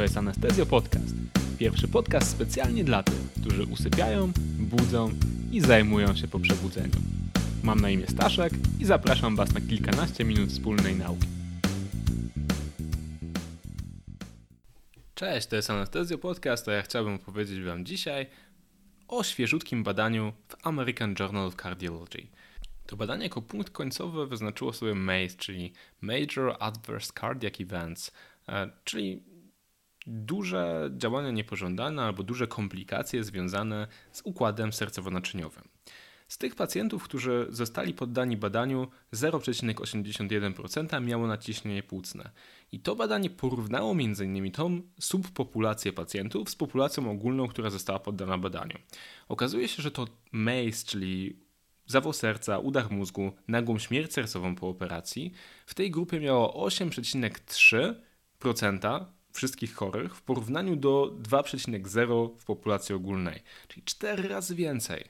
To jest Anestezjo Podcast. Pierwszy podcast specjalnie dla tych, którzy usypiają, budzą i zajmują się po przebudzeniu. Mam na imię Staszek i zapraszam Was na kilkanaście minut wspólnej nauki. Cześć, to jest Anestezjo Podcast, a ja chciałbym powiedzieć Wam dzisiaj o świeżutkim badaniu w American Journal of Cardiology. To badanie jako punkt końcowy wyznaczyło sobie MACE, czyli Major Adverse Cardiac Events, e, czyli duże działania niepożądane albo duże komplikacje związane z układem sercowo-naczyniowym. Z tych pacjentów, którzy zostali poddani badaniu, 0,81% miało naciśnienie płucne. I to badanie porównało m.in. tą subpopulację pacjentów z populacją ogólną, która została poddana badaniu. Okazuje się, że to MACE, czyli zawał serca, udar mózgu, nagłą śmierć sercową po operacji, w tej grupie miało 8,3% wszystkich chorych w porównaniu do 2,0 w populacji ogólnej, czyli 4 razy więcej.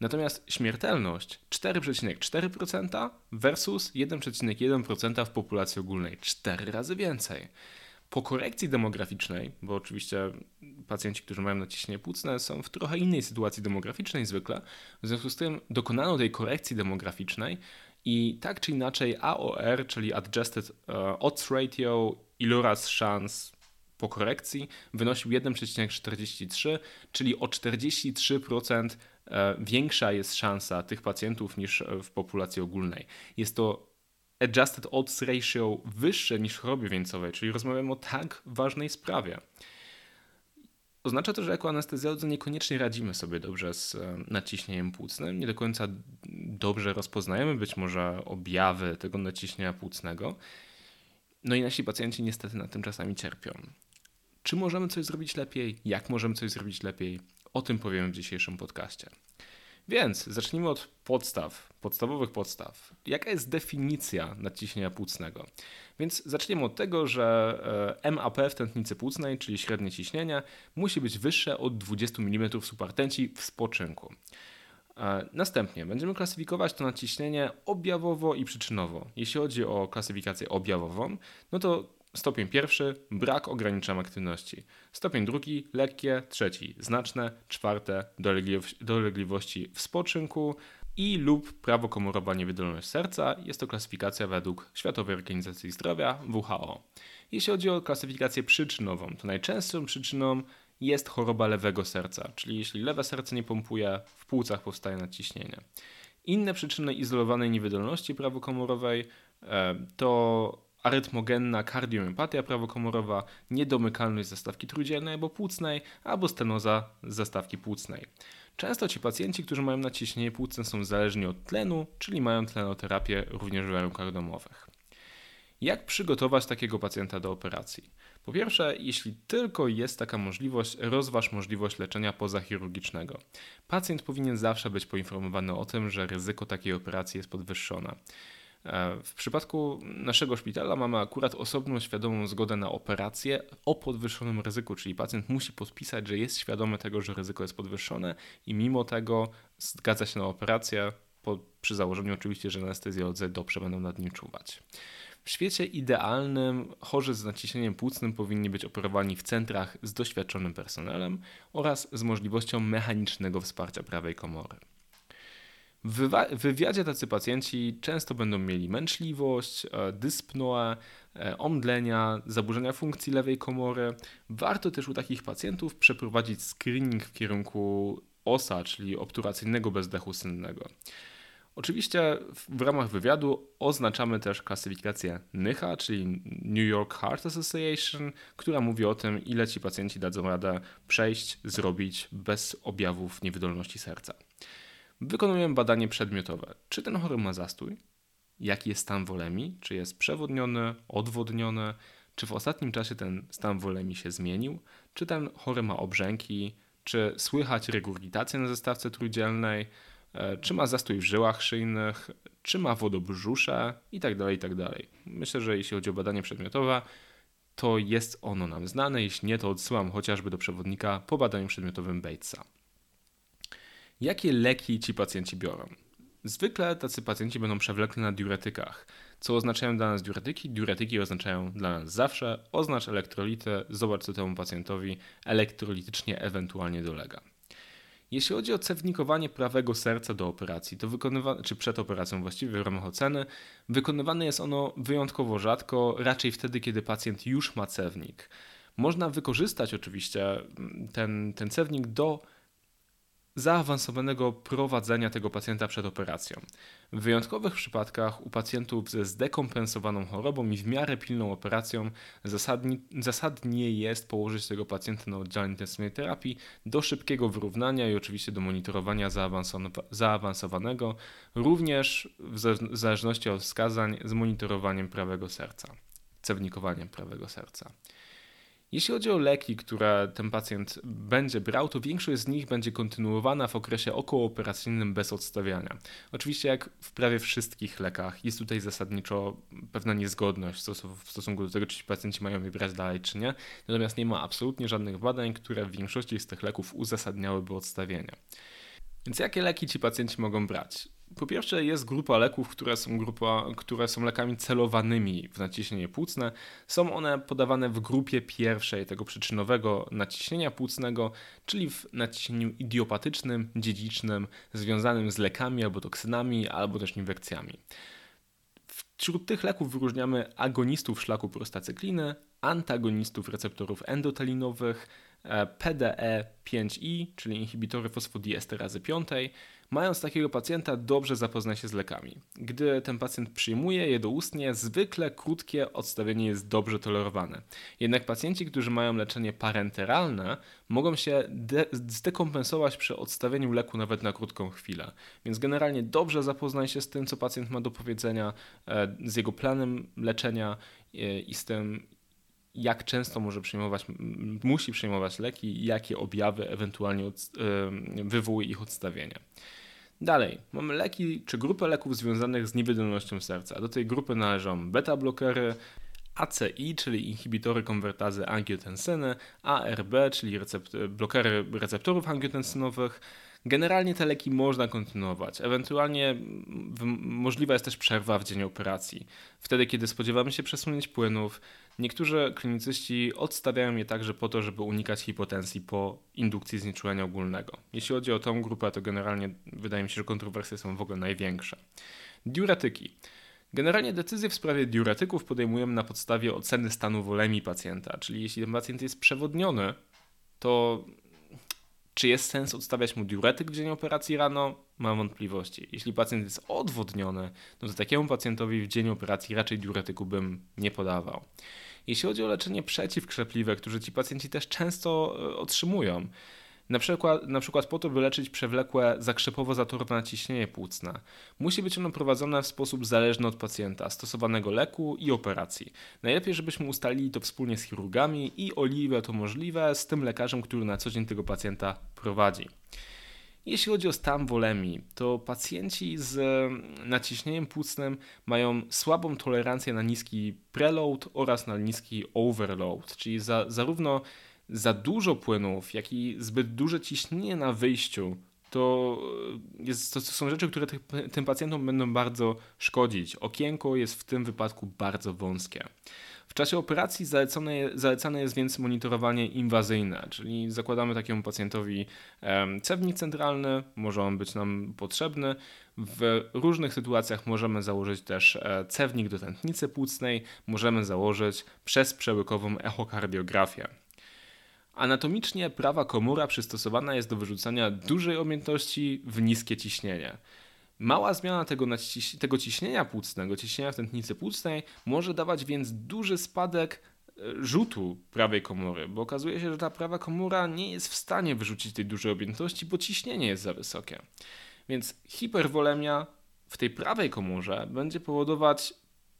Natomiast śmiertelność 4,4% versus 1,1% w populacji ogólnej, 4 razy więcej. Po korekcji demograficznej, bo oczywiście pacjenci, którzy mają naciśnienie płucne, są w trochę innej sytuacji demograficznej zwykle, w związku z tym dokonano tej korekcji demograficznej i tak czy inaczej AOR, czyli Adjusted uh, Odds Ratio, iloraz szans po korekcji wynosił 1,43, czyli o 43% e, większa jest szansa tych pacjentów niż w populacji ogólnej. Jest to adjusted odds ratio wyższe niż w chorobie wieńcowej, czyli rozmawiamy o tak ważnej sprawie. Oznacza to, że jako anestezjolodzy niekoniecznie radzimy sobie dobrze z e, naciśnieniem płucnym, nie do końca dobrze rozpoznajemy być może objawy tego naciśnienia płucnego. No i nasi pacjenci niestety na tym czasami cierpią. Czy możemy coś zrobić lepiej? Jak możemy coś zrobić lepiej? O tym powiemy w dzisiejszym podcaście. Więc zacznijmy od podstaw, podstawowych podstaw. Jaka jest definicja nadciśnienia płucnego? Więc zaczniemy od tego, że e, MAP w tętnicy płucnej, czyli średnie ciśnienie, musi być wyższe od 20 mm subartenci w spoczynku. E, następnie będziemy klasyfikować to nadciśnienie objawowo i przyczynowo. Jeśli chodzi o klasyfikację objawową, no to Stopień pierwszy brak ograniczenia aktywności. Stopień drugi lekkie, trzeci znaczne, czwarte dolegliwości w spoczynku i lub prawokomorowa niewydolność serca. Jest to klasyfikacja według Światowej Organizacji Zdrowia WHO. Jeśli chodzi o klasyfikację przyczynową, to najczęstszą przyczyną jest choroba lewego serca, czyli jeśli lewe serce nie pompuje, w płucach powstaje nadciśnienie. Inne przyczyny izolowanej niewydolności prawokomorowej e, to arytmogenna kardiomyopatia prawokomorowa, niedomykalność zastawki trójdzielnej albo płucnej, albo stenoza zastawki płucnej. Często ci pacjenci, którzy mają naciśnienie płucne są zależni od tlenu, czyli mają tlenoterapię również w warunkach domowych. Jak przygotować takiego pacjenta do operacji? Po pierwsze, jeśli tylko jest taka możliwość, rozważ możliwość leczenia pozachirurgicznego. Pacjent powinien zawsze być poinformowany o tym, że ryzyko takiej operacji jest podwyższone. E, w przypadku naszego szpitala mamy akurat osobną świadomą zgodę na operację o podwyższonym ryzyku, czyli pacjent musi podpisać, że jest świadomy tego, że ryzyko jest podwyższone i mimo tego zgadza się na operację, po, przy założeniu oczywiście, że anestezjolodzy dobrze będą nad nim czuwać. W świecie idealnym chorzy z naciśnieniem płucnym powinni być operowani w centrach z doświadczonym personelem oraz z możliwością mechanicznego wsparcia prawej komory. W wywiadzie tacy pacjenci często będą mieli męczliwość, e, dyspnoę, e, omdlenia, zaburzenia funkcji lewej komory. Warto też u takich pacjentów przeprowadzić screening w kierunku OSA, czyli obturacyjnego bezdechu sennego. Oczywiście w ramach wywiadu oznaczamy też klasyfikację NYHA, czyli New York Heart Association, która mówi o tym, ile ci pacjenci dadzą radę przejść, zrobić bez objawów niewydolności serca. Wykonujemy badanie przedmiotowe. Czy ten chory ma zastój? Jaki jest stan wolemi? Czy jest przewodniony, odwodniony? Czy w ostatnim czasie ten stan wolemi się zmienił? Czy ten chory ma obrzęki? Czy słychać regurgitację na zestawce trójdzielnej? E, czy ma zastój w żyłach szyjnych? Czy ma wodobrzusze? I tak dalej, i tak. Myślę, że jeśli chodzi o badanie przedmiotowe, to jest ono nam znane. Jeśli nie, to odsyłam chociażby do przewodnika po badaniu przedmiotowym Batesa. Jakie leki ci pacjenci biorą? Zwykle tacy pacjenci będą przewlekli na diuretykach. Co oznaczają dla nas diuretyki? Diuretyki oznaczają dla nas zawsze oznacz elektrolity, zobacz co temu pacjentowi elektrolitycznie ewentualnie dolega. Jeśli chodzi o cewnikowanie prawego serca do operacji, to wykonywane, czy przed operacją właściwie w ramach oceny, wykonywane jest ono wyjątkowo rzadko, raczej wtedy, kiedy pacjent już ma cewnik. Można wykorzystać oczywiście ten, ten cewnik do zaawansowanego prowadzenia tego pacjenta przed operacją. W wyjątkowych przypadkach u pacjentów ze zdekompensowaną chorobą i w miarę pilną operacją zasadni, zasadnie jest położyć tego pacjenta na oddziale intensywnej terapii do szybkiego wyrównania i oczywiście do monitorowania zaawansowanego, również w zależności od wskazań z monitorowaniem prawego serca, cewnikowaniem prawego serca. Jeśli chodzi o leki, które ten pacjent będzie brał, to większość z nich będzie kontynuowana w okresie okołooperacyjnym bez odstawiania. Oczywiście, jak w prawie wszystkich lekach, jest tutaj zasadniczo pewna niezgodność w stosunku do tego, czy ci pacjenci mają je brać dalej, czy nie. Natomiast nie ma absolutnie żadnych badań, które w większości z tych leków uzasadniałyby odstawienie. Więc jakie leki ci pacjenci mogą brać? Po pierwsze jest grupa leków, które są, grupa, które są lekami celowanymi w naciśnienie płucne. Są one podawane w grupie pierwszej tego przyczynowego naciśnienia płucnego, czyli w naciśnieniu idiopatycznym, dziedzicznym, związanym z lekami albo toksynami, albo też infekcjami. Wśród tych leków wyróżniamy agonistów szlaku prostacykliny, antagonistów receptorów endotelinowych, e, PDE5i, czyli inhibitory fosfodiesterazy 5, Mając takiego pacjenta, dobrze zapoznaj się z lekami. Gdy ten pacjent przyjmuje je doustnie, zwykle krótkie odstawienie jest dobrze tolerowane. Jednak pacjenci, którzy mają leczenie parenteralne, mogą się zdekompensować przy odstawieniu leku nawet na krótką chwilę. Więc generalnie dobrze zapoznaj się z tym, co pacjent ma do powiedzenia, e, z jego planem leczenia e, i z tym, jak często może przyjmować, musi przyjmować leki i jakie objawy ewentualnie e, wywołuje ich odstawienie. Dalej, mamy leki czy grupę leków związanych z niewydolnością serca. Do tej grupy należą beta-blokery, ACI, czyli inhibitory konwertazy angiotensyny, ARB, czyli recept blokery receptorów angiotensynowych, Generalnie te leki można kontynuować. Ewentualnie możliwa jest też przerwa w dzień operacji. Wtedy, kiedy spodziewamy się przesunięć płynów, niektórzy klinicyści odstawiają je także po to, żeby unikać hipotensji po indukcji znieczulenia ogólnego. Jeśli chodzi o tą grupę, to generalnie wydaje mi się, że kontrowersje są w ogóle największe. Diuretyki. Generalnie decyzje w sprawie diuretyków podejmujemy na podstawie oceny stanu wolemi pacjenta, czyli jeśli ten pacjent jest przewodniony, to czy jest sens odstawiać mu diuretyk w dzień operacji rano? Mam wątpliwości. Jeśli pacjent jest odwodniony, to takiemu pacjentowi w dzień operacji raczej diuretyku bym nie podawał. Jeśli chodzi o leczenie przeciwkrzepliwe, które ci pacjenci też często e, otrzymują, na przykład, na przykład po to, by leczyć przewlekłe zakrzepowo-zatorowe naciśnienie płucne. Musi być ono prowadzone w sposób zależny od pacjenta, stosowanego leku i operacji. Najlepiej, żebyśmy ustalili to wspólnie z chirurgami i o ile to możliwe z tym lekarzem, który na co dzień tego pacjenta prowadzi. Jeśli chodzi o stan wolemii, to pacjenci z naciśnieniem płucnym mają słabą tolerancję na niski preload oraz na niski overload, czyli za, zarówno za dużo płynów, jak i zbyt duże ciśnienie na wyjściu, to, jest, to są rzeczy, które tych, tym pacjentom będą bardzo szkodzić. Okienko jest w tym wypadku bardzo wąskie. W czasie operacji zalecane, zalecane jest więc monitorowanie inwazyjne, czyli zakładamy takiemu pacjentowi cewnik centralny, może on być nam potrzebny. W różnych sytuacjach możemy założyć też e, cewnik do tętnicy płucnej, możemy założyć przez przełykową echokardiografię. Anatomicznie prawa komora przystosowana jest do wyrzucania dużej objętości w niskie ciśnienie. Mała zmiana tego, tego ciśnienia płucnego, ciśnienia w tętnicy płucnej może dawać więc duży spadek e, rzutu prawej komory, bo okazuje się, że ta prawa komora nie jest w stanie wyrzucić tej dużej objętości, bo ciśnienie jest za wysokie. Więc hiperwolemia w tej prawej komorze będzie powodować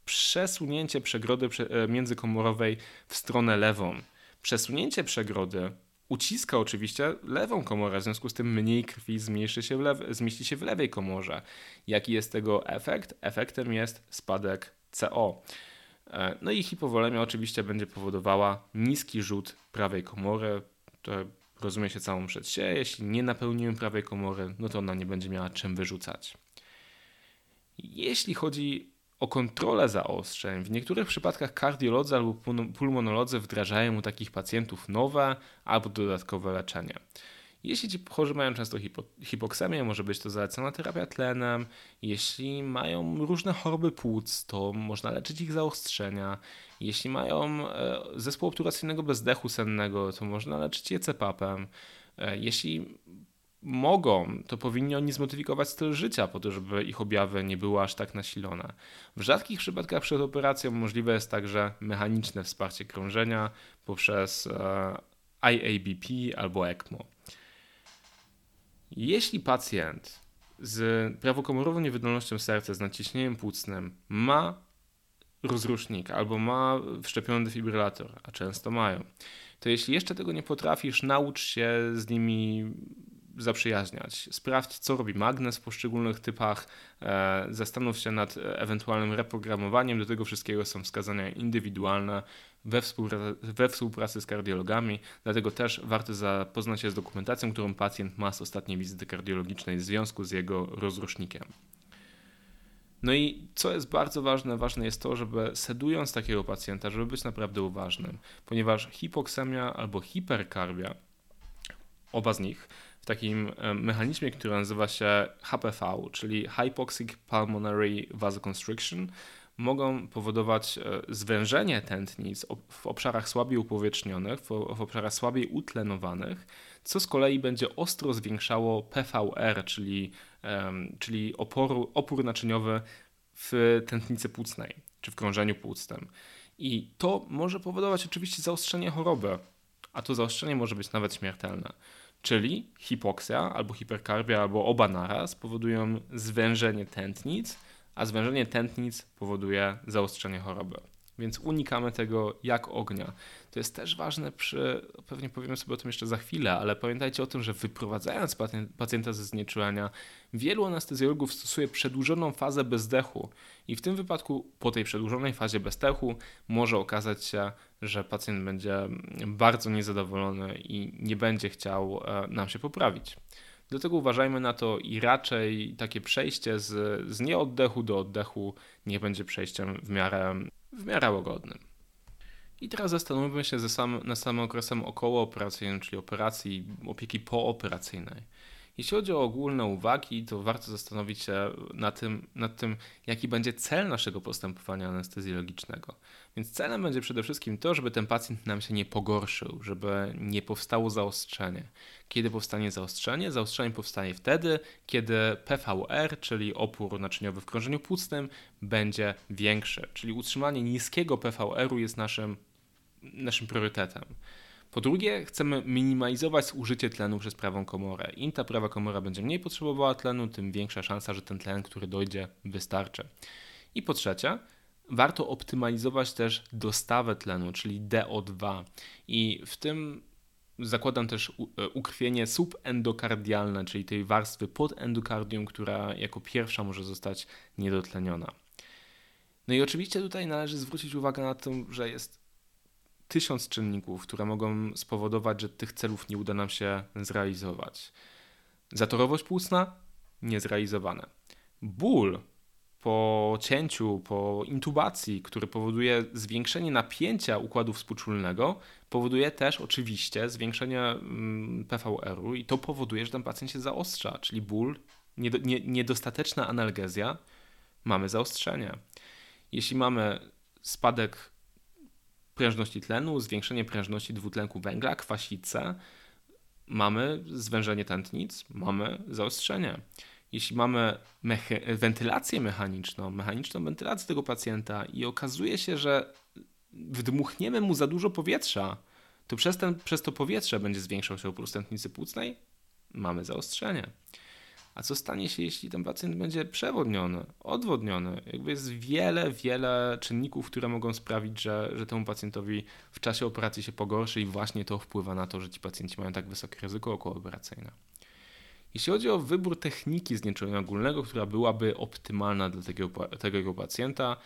przesunięcie przegrody e, międzykomorowej w stronę lewą. Przesunięcie przegrody uciska oczywiście lewą komorę, w związku z tym mniej krwi zmieści się w, lewe, zmieści się w lewej komorze. Jaki jest tego efekt? Efektem jest spadek CO. E, no i hipowolemia oczywiście będzie powodowała niski rzut prawej komory. To rozumie się całą przed się. Jeśli nie napełnimy prawej komory, no to ona nie będzie miała czym wyrzucać. Jeśli chodzi o kontrolę zaostrzeń. W niektórych przypadkach kardiolodzy albo pulmonolodzy wdrażają u takich pacjentów nowe albo dodatkowe leczenie. Jeśli ci chorzy mają często hipo, hipoksemię, może być to zalecana terapia tlenem. Jeśli mają różne choroby płuc, to można leczyć ich zaostrzenia. Jeśli mają e, zespół obturacyjnego bezdechu sennego, to można leczyć je CPAP-em. E, jeśli mogą, to powinni oni zmodyfikować styl życia po to, żeby ich objawy nie były aż tak nasilone. W rzadkich przypadkach przed operacją możliwe jest także mechaniczne wsparcie krążenia poprzez e, IABP albo ECMO. Jeśli pacjent z prawokomorową niewydolnością serca, z nadciśnieniem płucnym ma rozrusznik albo ma wszczepiony defibrylator, a często mają, to jeśli jeszcze tego nie potrafisz, naucz się z nimi zaprzyjaźniać. Sprawdź, co robi magnes w poszczególnych typach, e, zastanów się nad ewentualnym reprogramowaniem. Do tego wszystkiego są wskazania indywidualne we współpracy, we współpracy z kardiologami, dlatego też warto zapoznać się z dokumentacją, którą pacjent ma z ostatniej wizyty kardiologicznej w związku z jego rozrusznikiem. No i co jest bardzo ważne, ważne jest to, żeby sedując takiego pacjenta, żeby być naprawdę uważnym, ponieważ hipoksemia albo hiperkarbia, oba z nich, w takim e, mechanizmie, który nazywa się HPV, czyli Hypoxic Pulmonary Vasoconstriction, mogą powodować e, zwężenie tętnic w obszarach słabiej upowietrznionych, w obszarach słabiej utlenowanych, co z kolei będzie ostro zwiększało PVR, czyli, czyli oporu, opór naczyniowy w tętnicy płucnej, czy w krążeniu płucnym. I to może powodować oczywiście zaostrzenie choroby, a to zaostrzenie może być nawet śmiertelne. Czyli hipoksja albo hiperkarbia, albo oba naraz powodują zwężenie tętnic, a zwężenie tętnic powoduje zaostrzenie choroby. Więc unikamy tego jak ognia. To jest też ważne przy, pewnie powiemy sobie o tym jeszcze za chwilę, ale pamiętajcie o tym, że wyprowadzając pacjenta ze znieczulenia, wielu anestezjologów stosuje przedłużoną fazę bezdechu i w tym wypadku po tej przedłużonej fazie bezdechu może okazać się, że pacjent będzie bardzo niezadowolony i nie będzie chciał e, nam się poprawić. Dlatego uważajmy na to i raczej takie przejście z, z nieoddechu do oddechu nie będzie przejściem w miarę, w miarę łagodnym. I teraz zastanówmy się sam, nad samym okresem okołooperacyjnym, czyli operacji, opieki pooperacyjnej. Jeśli chodzi o ogólne uwagi, to warto zastanowić się nad tym, nad tym, jaki będzie cel naszego postępowania anestezjologicznego. Więc celem będzie przede wszystkim to, żeby ten pacjent nam się nie pogorszył, żeby nie powstało zaostrzenie. Kiedy powstanie zaostrzenie? Zaostrzenie powstaje wtedy, kiedy PVR, czyli opór naczyniowy w krążeniu płucnym, będzie większy. Czyli utrzymanie niskiego PVR-u jest naszym, naszym priorytetem. Po drugie, chcemy minimalizować użycie tlenu przez prawą komorę. Im ta prawa komora będzie mniej potrzebowała tlenu, tym większa szansa, że ten tlen, który dojdzie, wystarczy. I po trzecie, warto optymalizować też dostawę tlenu, czyli DO2. I w tym zakładam też e, ukrwienie subendokardialne, czyli tej warstwy pod endokardium, która jako pierwsza może zostać niedotleniona. No i oczywiście tutaj należy zwrócić uwagę na to, że jest tysiąc czynników, które mogą spowodować, że tych celów nie uda nam się zrealizować. Zatorowość płucna niezrealizowane. Ból po cięciu, po intubacji, który powoduje zwiększenie napięcia układu współczulnego, powoduje też oczywiście zwiększenie mm, PVR-u i to powoduje, że ten pacjent się zaostrza, czyli ból, niedostateczna analgezja, mamy zaostrzenie. Jeśli mamy spadek prężności tlenu, zwiększenie prężności dwutlenku węgla, kwasicę, mamy zwężenie tętnic, mamy zaostrzenie. Jeśli mamy wentylację mechaniczną, mechaniczną wentylację tego pacjenta i okazuje się, że wdmuchniemy mu za dużo powietrza, to przez, ten, przez to powietrze będzie zwiększał się opór tętnicy płucnej, mamy zaostrzenie. A co stanie się, jeśli ten pacjent będzie przewodniony, odwodniony? Jakby jest wiele, wiele czynników, które mogą sprawić, że, że temu pacjentowi w czasie operacji się pogorszy i właśnie to wpływa na to, że ci pacjenci mają tak wysokie ryzyko okołooperacyjne. Jeśli chodzi o wybór techniki znieczulenia ogólnego, która byłaby optymalna dla tego, tego pacjenta,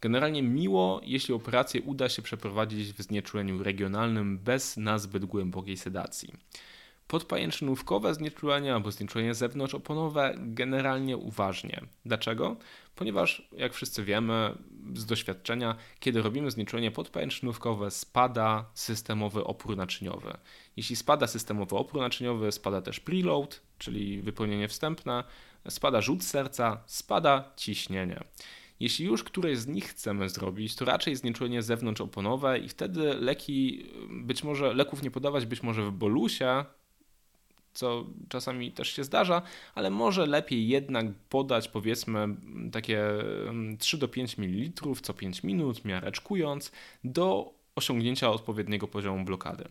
generalnie miło, jeśli operację uda się przeprowadzić w znieczuleniu regionalnym bez nazbyt głębokiej sedacji. Podpajęczynówkowe znieczulenie albo znieczulenie zewnątrzoponowe generalnie uważnie. Dlaczego? Ponieważ, jak wszyscy wiemy z doświadczenia, kiedy robimy znieczulenie podpajęczynówkowe, spada systemowy opór naczyniowy. Jeśli spada systemowy opór naczyniowy, spada też preload, czyli wypełnienie wstępne, spada rzut serca, spada ciśnienie. Jeśli już któreś z nich chcemy zrobić, to raczej znieczulenie zewnątrzoponowe i wtedy leki, być może leków nie podawać, być może w bolusie, co czasami też się zdarza, ale może lepiej jednak podać powiedzmy takie 3 do 5 ml co 5 minut, miareczkując, do osiągnięcia odpowiedniego poziomu blokady.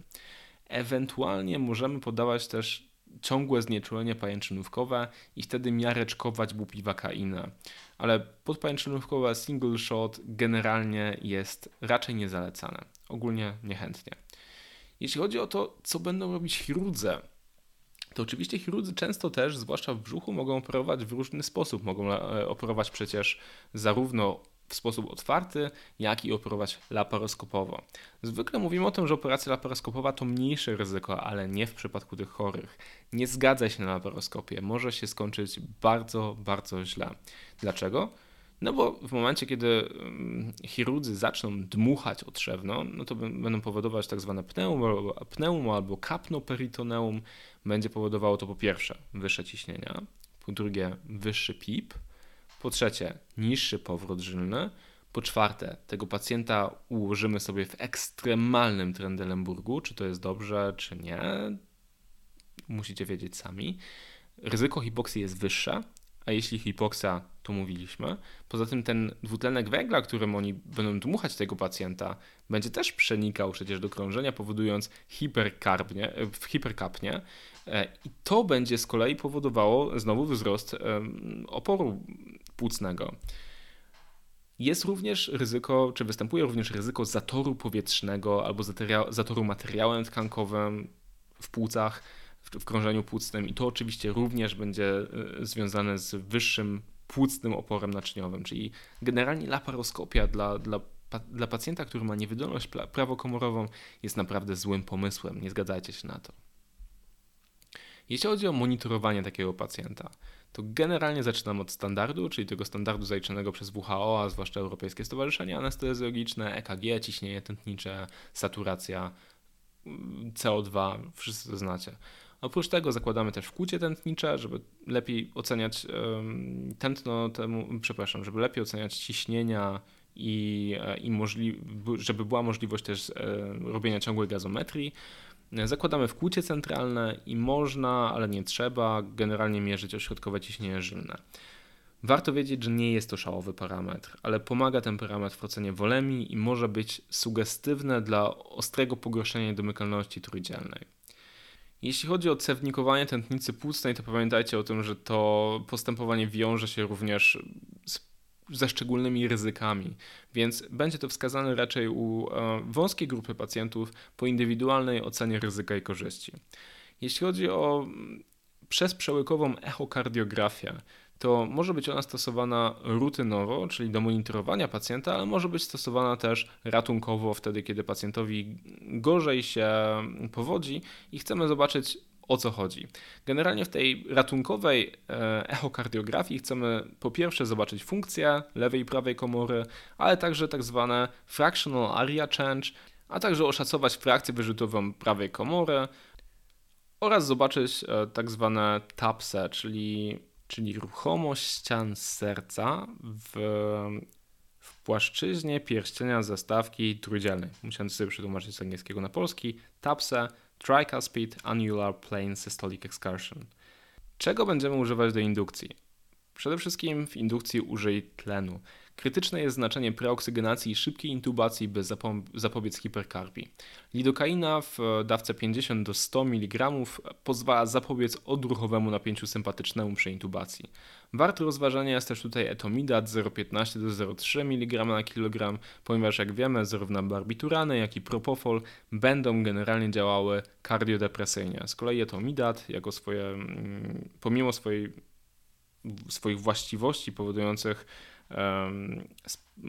Ewentualnie możemy podawać też ciągłe znieczulenie pajęczynówkowe i wtedy miareczkować bupiwakainę. Ale podpajęczynówkowe single shot generalnie jest raczej niezalecane. Ogólnie niechętnie. Jeśli chodzi o to, co będą robić chirurdzy, to oczywiście chirurdzy często też, zwłaszcza w brzuchu, mogą operować w różny sposób. Mogą e, operować przecież zarówno w sposób otwarty, jak i operować laparoskopowo. Zwykle mówimy o tym, że operacja laparoskopowa to mniejsze ryzyko, ale nie w przypadku tych chorych. Nie zgadza się na laparoskopię, może się skończyć bardzo, bardzo źle. Dlaczego? No bo w momencie, kiedy mm, chirurdzy zaczną dmuchać otrzewno, no to będą powodować tak zwane pneum, pneum albo kapnoperitoneum. Będzie powodowało to po pierwsze wyższe ciśnienia, po drugie wyższy PIP, po trzecie, niższy powrót żylny. Po czwarte, tego pacjenta ułożymy sobie w ekstremalnym Trendelenburgu. Czy to jest dobrze, czy nie, musicie wiedzieć sami. Ryzyko hipoksji jest wyższe, a jeśli hipoksia, to mówiliśmy. Poza tym ten dwutlenek węgla, którym oni będą dmuchać tego pacjenta, będzie też przenikał przecież do krążenia, powodując hiperkarbnie, hiperkapnie. E, I to będzie z kolei powodowało znowu wzrost oporu płucnego. Jest również ryzyko, czy występuje również ryzyko zatoru powietrznego albo zatoru materiałem tkankowym w płucach, w krążeniu płucnym i to oczywiście również będzie e, związane z wyższym płucnym oporem naczyniowym, czyli generalnie laparoskopia dla, dla, dla pacjenta, który ma niewydolność prawokomorową jest naprawdę złym pomysłem, nie zgadzajcie się na to. Jeśli chodzi o monitorowanie takiego pacjenta, to generalnie zaczynam od standardu, czyli tego standardu zaliczonego przez WHO, a zwłaszcza Europejskie Stowarzyszenie Anestezjologiczne, EKG, ciśnienie tętnicze, saturacja, CO2, wszyscy to znacie. Oprócz tego zakładamy też wkłucie tętnicze, żeby lepiej oceniać tętno temu, przepraszam, żeby lepiej oceniać ciśnienia i, e, i możli- żeby była możliwość też e, robienia ciągłej gazometrii. Zakładamy wkłucie centralne i można, ale nie trzeba, generalnie mierzyć ośrodkowe ciśnienie żylne. Warto wiedzieć, że nie jest to szałowy parametr, ale pomaga ten parametr w ocenie wolemii i może być sugestywne dla ostrego pogorszenia domykalności trójdzielnej. Jeśli chodzi o cewnikowanie tętnicy płucnej, to pamiętajcie o tym, że to postępowanie wiąże się również z ze szczególnymi ryzykami, więc będzie to wskazane raczej u e, wąskiej grupy pacjentów po indywidualnej ocenie ryzyka i korzyści. Jeśli chodzi o przezprzełykową echokardiografię, to może być ona stosowana rutynowo, czyli do monitorowania pacjenta, ale może być stosowana też ratunkowo, wtedy kiedy pacjentowi gorzej się powodzi i chcemy zobaczyć, o co chodzi. Generalnie w tej ratunkowej e, echokardiografii chcemy po pierwsze zobaczyć funkcję lewej i prawej komory, ale także tak zwane fractional area change, a także oszacować frakcję wyrzutową prawej komory oraz zobaczyć e, tak zwane TAPSE, czyli, czyli ruchomość ścian serca w, w płaszczyźnie pierścienia zastawki trójdzielnej. Musiałem sobie przetłumaczyć z angielskiego na polski. TAPSE Tricuspid Annular Plane Systolic Excursion. Czego będziemy używać do indukcji? Przede wszystkim w indukcji użyj tlenu. Krytyczne jest znaczenie preoksygenacji i szybkiej intubacji, by zapobiec hiperkarpii. Lidokaina w dawce 50 do 100 mg pozwala zapobiec odruchowemu napięciu sympatycznemu przy intubacji. Wart rozważania jest też tutaj etomidat 0,15 do 0,3 mg na kg, ponieważ jak wiemy zarówno barbiturany jak i propofol będą generalnie działały kardiodepresyjnie. Z kolei etomidat jako swoje, mm, pomimo swojej, swoich właściwości powodujących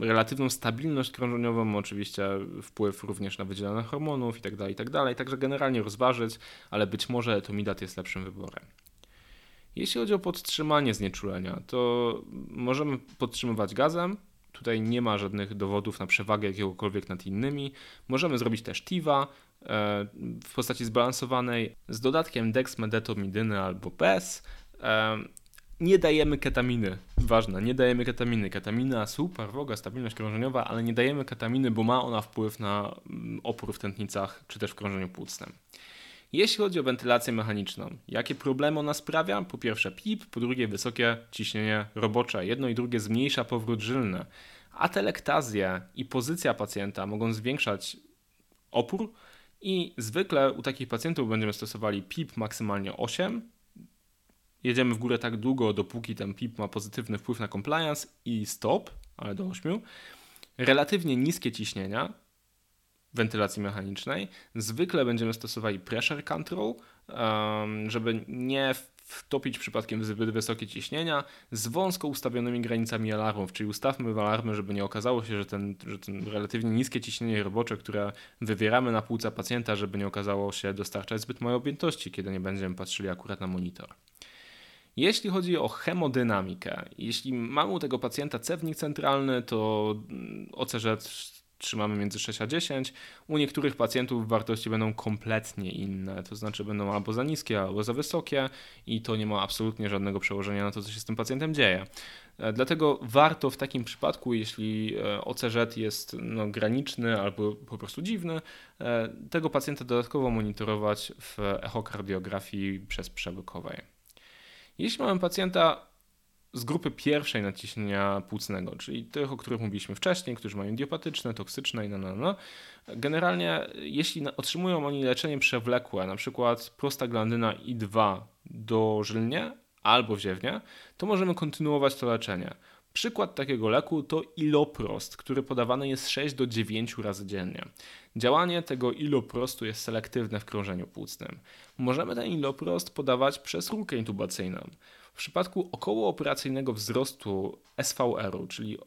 relatywną stabilność krążeniową, oczywiście wpływ również na wydzielanie hormonów itd., tak itd. Tak Także generalnie rozważyć, ale być może etomidat jest lepszym wyborem. Jeśli chodzi o podtrzymanie znieczulenia, to możemy podtrzymywać gazem. Tutaj nie ma żadnych dowodów na przewagę jakiegokolwiek nad innymi. Możemy zrobić też TIVA e, w postaci zbalansowanej z dodatkiem dexmedetomidiny albo bez. Nie dajemy ketaminy. Ważne, nie dajemy ketaminy. Ketamina super, woga, stabilność krążeniowa, ale nie dajemy ketaminy, bo ma ona wpływ na mm, opór w tętnicach czy też w krążeniu płucnym. Jeśli chodzi o wentylację mechaniczną, jakie problemy ona sprawia? Po pierwsze PIP, po drugie wysokie ciśnienie robocze. Jedno i drugie zmniejsza powrót żylny. Atelektazja i pozycja pacjenta mogą zwiększać opór i zwykle u takich pacjentów będziemy stosowali PIP maksymalnie 8. Jedziemy w górę tak długo, dopóki ten PIP ma pozytywny wpływ na compliance i stop, ale do 8. Relatywnie niskie ciśnienia, wentylacji mechanicznej. Zwykle będziemy stosowali pressure control, żeby nie wtopić przypadkiem zbyt wysokie ciśnienia z wąsko ustawionymi granicami alarmów, czyli ustawmy alarmy, żeby nie okazało się, że ten, że ten relatywnie niskie ciśnienie robocze, które wywieramy na płuca pacjenta, żeby nie okazało się dostarczać zbyt małej objętości, kiedy nie będziemy patrzyli akurat na monitor. Jeśli chodzi o hemodynamikę, jeśli mamy u tego pacjenta cewnik centralny, to OCZ trzymamy między 6 a 10. U niektórych pacjentów wartości będą kompletnie inne, to znaczy będą albo za niskie, albo za wysokie i to nie ma absolutnie żadnego przełożenia na to, co się z tym pacjentem dzieje. E, dlatego warto w takim przypadku, jeśli e, OCZ jest no, graniczny albo po prostu dziwny, e, tego pacjenta dodatkowo monitorować w echokardiografii przez przewykowej. Jeśli mamy pacjenta z grupy pierwszej nadciśnienia płucnego, czyli tych, o których mówiliśmy wcześniej, którzy mają idiopatyczne, toksyczne i no, no, no. Generalnie, jeśli otrzymują oni leczenie przewlekłe, na przykład prostaglandyna I2 dożylnie albo wziewnie, to możemy kontynuować to leczenie. Przykład takiego leku to iloprost, który podawany jest 6 do 9 razy dziennie. Działanie tego iloprostu jest selektywne w krążeniu płucnym. Możemy ten iloprost podawać przez rurkę intubacyjną. W przypadku okołooperacyjnego wzrostu SVR-u, czyli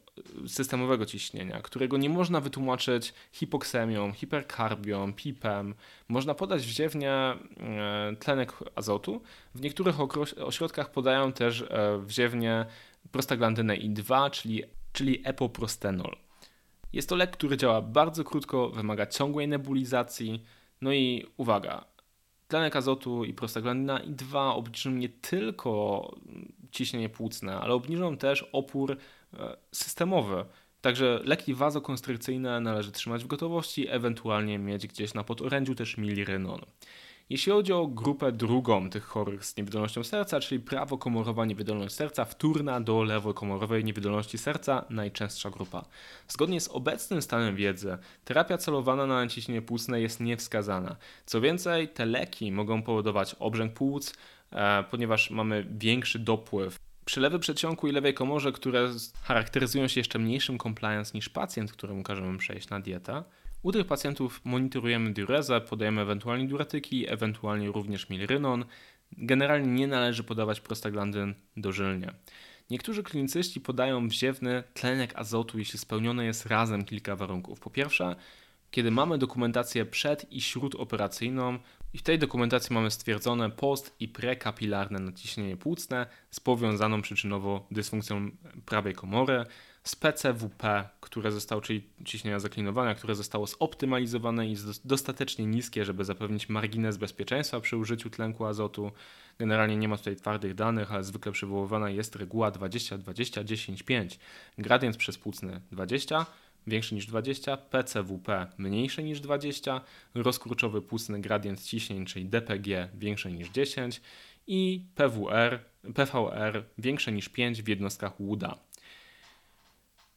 systemowego ciśnienia, którego nie można wytłumaczyć hipoksemią, hiperkarbią, PIP-em, można podać wziewnie e, tlenek azotu. W niektórych ośrodkach podają też e, wziewnie prostaglandynę I2, czyli, czyli epoprostenol. Jest to lek, który działa bardzo krótko, wymaga ciągłej nebulizacji. No i uwaga, tlenek azotu i prostaglandina i dwa obniżą nie tylko ciśnienie płucne, ale obniżą też opór e, systemowy. Także leki wazokonstrykcyjne należy trzymać w gotowości, ewentualnie mieć gdzieś na podorędziu też milirynon. Jeśli chodzi o grupę drugą tych chorych z niewydolnością serca, czyli prawokomorowa niewydolność serca, wtórna do lewokomorowej niewydolności serca, najczęstsza grupa. Zgodnie z obecnym stanem wiedzy, terapia celowana na naciśnienie płucne jest niewskazana. Co więcej, te leki mogą powodować obrzęk płuc, e, ponieważ mamy większy dopływ Przelewy przedsionku i lewej komorze, które charakteryzują się jeszcze mniejszym compliance niż pacjent, któremu każemy przejść na dietę, u tych pacjentów monitorujemy diurezę, podajemy ewentualnie diuretyki, ewentualnie również milrynon. Generalnie nie należy podawać prostaglandyn dożylnie. Niektórzy klinicyści podają wziewny tlenek azotu, jeśli spełnione jest razem kilka warunków. Po pierwsze, kiedy mamy dokumentację przed i śródoperacyjną i w tej dokumentacji mamy stwierdzone post i prekapilarne nadciśnienie płucne z powiązaną przyczynowo dysfunkcją prawej komory, z PCWP, które zostało, czyli ciśnienia zaklinowania, które zostało zoptymalizowane i jest dostatecznie niskie, żeby zapewnić margines bezpieczeństwa przy użyciu tlenku azotu. Generalnie nie ma tutaj twardych danych, ale zwykle przywoływana jest reguła 20-20-10-5. Gradient przespłucny 20, większy niż 20, PCWP mniejszy niż 20, rozkurczowy płucny gradient ciśnień, czyli DPG większy niż 10 i PWR, PVR większe niż 5 w jednostkach Wooda.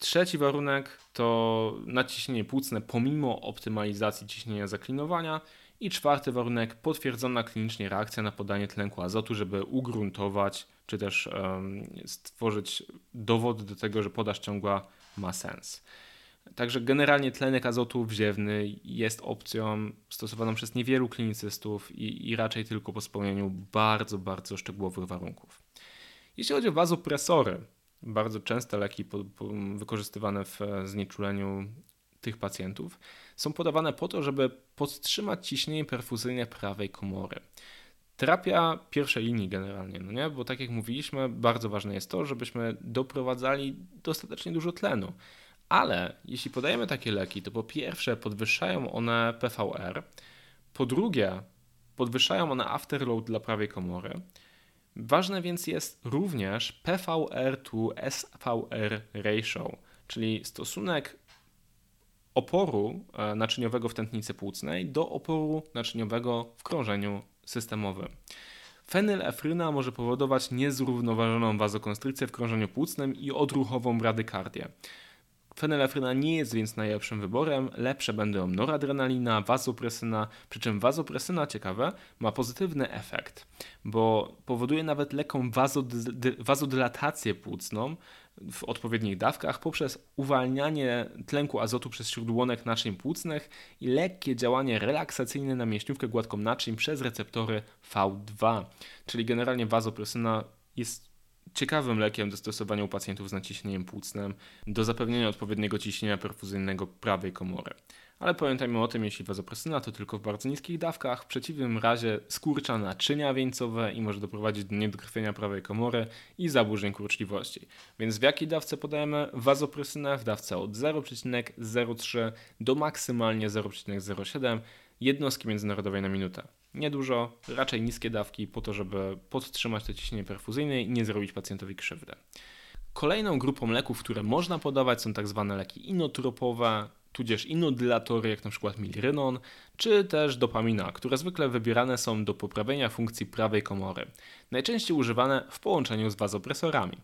Trzeci warunek to naciśnienie płucne pomimo optymalizacji ciśnienia zaklinowania. I czwarty warunek potwierdzona klinicznie reakcja na podanie tlenku azotu, żeby ugruntować czy też stworzyć dowód do tego, że podaż ciągła ma sens. Także generalnie tlenek azotu wziewny jest opcją stosowaną przez niewielu klinicystów i, i raczej tylko po spełnieniu bardzo, bardzo szczegółowych warunków. Jeśli chodzi o wazopresory, bardzo częste leki po, po, wykorzystywane w znieczuleniu tych pacjentów są podawane po to, żeby podtrzymać ciśnienie perfuzyjne prawej komory. Terapia pierwszej linii generalnie, no nie? Bo tak jak mówiliśmy, bardzo ważne jest to, żebyśmy doprowadzali dostatecznie dużo tlenu. Ale jeśli podajemy takie leki, to po pierwsze podwyższają one PVR, po drugie podwyższają one afterload dla prawej komory. Ważne więc jest również PVR to SVR ratio, czyli stosunek oporu e, naczyniowego w tętnicy płucnej do oporu naczyniowego w krążeniu systemowym. Fenylefryna może powodować niezrównoważoną wazokonstrykcję w krążeniu płucnym i odruchową bradykardię. Fenylefryna nie jest więc najlepszym wyborem, lepsze będą noradrenalina, wazopresyna, przy czym wazopresyna, ciekawe, ma pozytywny efekt, bo powoduje nawet lekką wazodylatację płucną w odpowiednich dawkach poprzez uwalnianie tlenku azotu przez śródłonek naczyń płucnych i lekkie działanie relaksacyjne na mięśniówkę gładką naczyń przez receptory V2, czyli generalnie wazopresyna jest ciekawym lekiem do stosowania u pacjentów z naciśnieniem płucnym do zapewnienia odpowiedniego ciśnienia perfuzyjnego prawej komory. Ale pamiętajmy o tym, jeśli wazopresyna to tylko w bardzo niskich dawkach, w przeciwnym razie skurcza naczynia wieńcowe i może doprowadzić do niedokrwienia prawej komory i zaburzeń kurczliwości. Więc w jakiej dawce podajemy wazopresynę? W dawce od 0,03 do maksymalnie 0,07 jednostki międzynarodowej na minutę. Niedużo, raczej niskie dawki po to, żeby podtrzymać to ciśnienie perfuzyjne i nie zrobić pacjentowi krzywdy. Kolejną grupą leków, które można podawać są tak zwane leki inotropowe, tudzież inodylatory, jak na przykład milrynon, czy też dopamina, które zwykle wybierane są do poprawienia funkcji prawej komory, najczęściej używane w połączeniu z wazopresorami.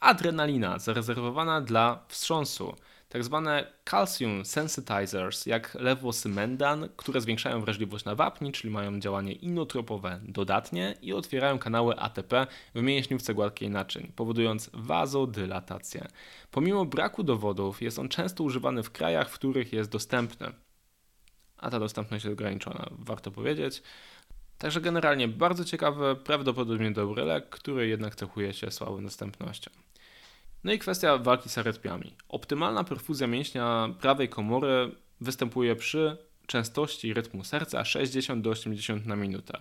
Adrenalina, zarezerwowana dla wstrząsu, tak zwane calcium sensitizers, jak lewosymendan, które zwiększają wrażliwość na wapni, czyli mają działanie inotropowe dodatnie i otwierają kanały ATP w mięśniówce gładkiej naczyń, powodując wazodylatację. Pomimo braku dowodów jest on często używany w krajach, w których jest dostępny. A ta dostępność jest ograniczona, warto powiedzieć. Także generalnie bardzo ciekawy, prawdopodobnie dobry lek, który jednak cechuje się słabą dostępnością. No i kwestia walki z arytmiami. Optymalna perfuzja mięśnia prawej komory występuje przy częstości rytmu serca 60 do 80 na minutę.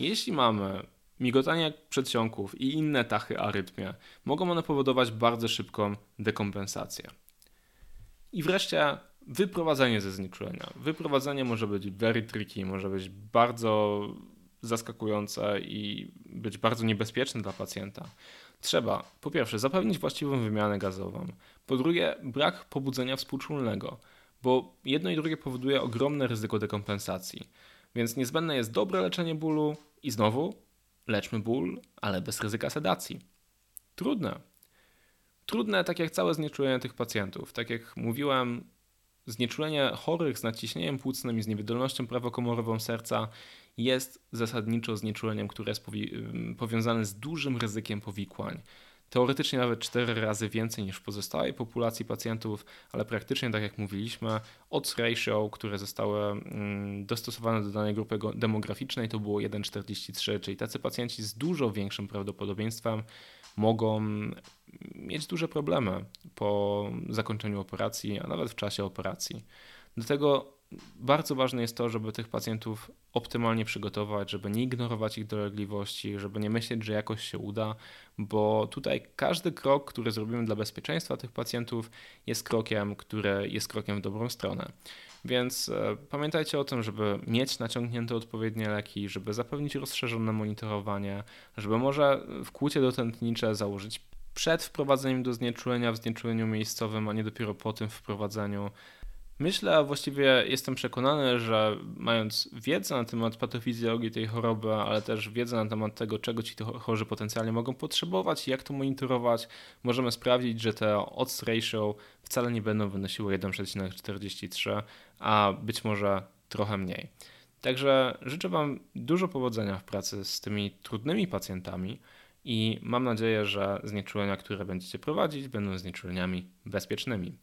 Jeśli mamy migotanie przedsionków i inne tachy arytmie, mogą one powodować bardzo szybką dekompensację. I wreszcie wyprowadzenie ze znieczulenia. Wyprowadzenie może być very tricky, może być bardzo zaskakujące i być bardzo niebezpieczne dla pacjenta. Trzeba po pierwsze zapewnić właściwą wymianę gazową, po drugie brak pobudzenia współczulnego, bo jedno i drugie powoduje ogromne ryzyko dekompensacji. Więc niezbędne jest dobre leczenie bólu i znowu leczmy ból, ale bez ryzyka sedacji. Trudne. Trudne, tak jak całe znieczulenie tych pacjentów. Tak jak mówiłem, znieczulenie chorych z nadciśnieniem płucnym i z niewydolnością prawokomorową serca jest zasadniczo znieczuleniem, które jest powiązane z dużym ryzykiem powikłań. Teoretycznie nawet 4 razy więcej niż w pozostałej populacji pacjentów, ale praktycznie, tak jak mówiliśmy, odds ratio, które zostały dostosowane do danej grupy demograficznej, to było 1,43, czyli tacy pacjenci z dużo większym prawdopodobieństwem mogą mieć duże problemy po zakończeniu operacji, a nawet w czasie operacji. Dlatego bardzo ważne jest to, żeby tych pacjentów optymalnie przygotować, żeby nie ignorować ich dolegliwości, żeby nie myśleć, że jakoś się uda, bo tutaj każdy krok, który zrobimy dla bezpieczeństwa tych pacjentów, jest krokiem, który jest krokiem w dobrą stronę. Więc e, pamiętajcie o tym, żeby mieć naciągnięte odpowiednie leki, żeby zapewnić rozszerzone monitorowanie, żeby może wkłucie dotętnicze założyć przed wprowadzeniem do znieczulenia w znieczuleniu miejscowym, a nie dopiero po tym wprowadzeniu. Myślę, a właściwie jestem przekonany, że mając wiedzę na temat patofizjologii tej choroby, ale też wiedzę na temat tego, czego ci chorzy potencjalnie mogą potrzebować i jak to monitorować, możemy sprawdzić, że te odds ratio wcale nie będą wynosiły 1,43, a być może trochę mniej. Także życzę Wam dużo powodzenia w pracy z tymi trudnymi pacjentami i mam nadzieję, że znieczulenia, które będziecie prowadzić, będą znieczuleniami bezpiecznymi.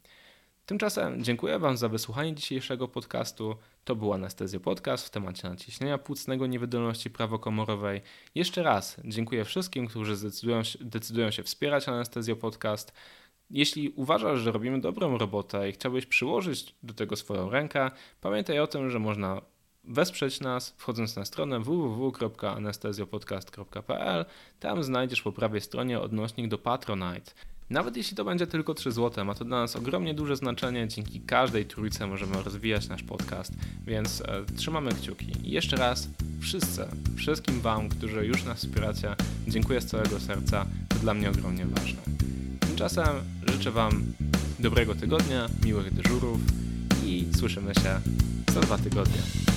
Tymczasem dziękuję Wam za wysłuchanie dzisiejszego podcastu. To był Anestezjo Podcast w temacie naciśnienia płucnego niewydolności prawokomorowej. Jeszcze raz dziękuję wszystkim, którzy decydują się wspierać Anestezjo Podcast. Jeśli uważasz, że robimy dobrą robotę i chciałbyś przyłożyć do tego swoją rękę, pamiętaj o tym, że można wesprzeć nas wchodząc na stronę www.anestezjopodcast.pl. Tam znajdziesz po prawej stronie odnośnik do Patronite. Nawet jeśli to będzie tylko 3 zł, ma to dla nas ogromnie duże znaczenie. Dzięki każdej trójce możemy rozwijać nasz podcast, więc e, trzymamy kciuki. I jeszcze raz wszyscy, wszystkim Wam, którzy już nas wspieracie, dziękuję z całego serca. To dla mnie ogromnie ważne. Tymczasem życzę Wam dobrego tygodnia, miłych dyżurów i słyszymy się za dwa tygodnie.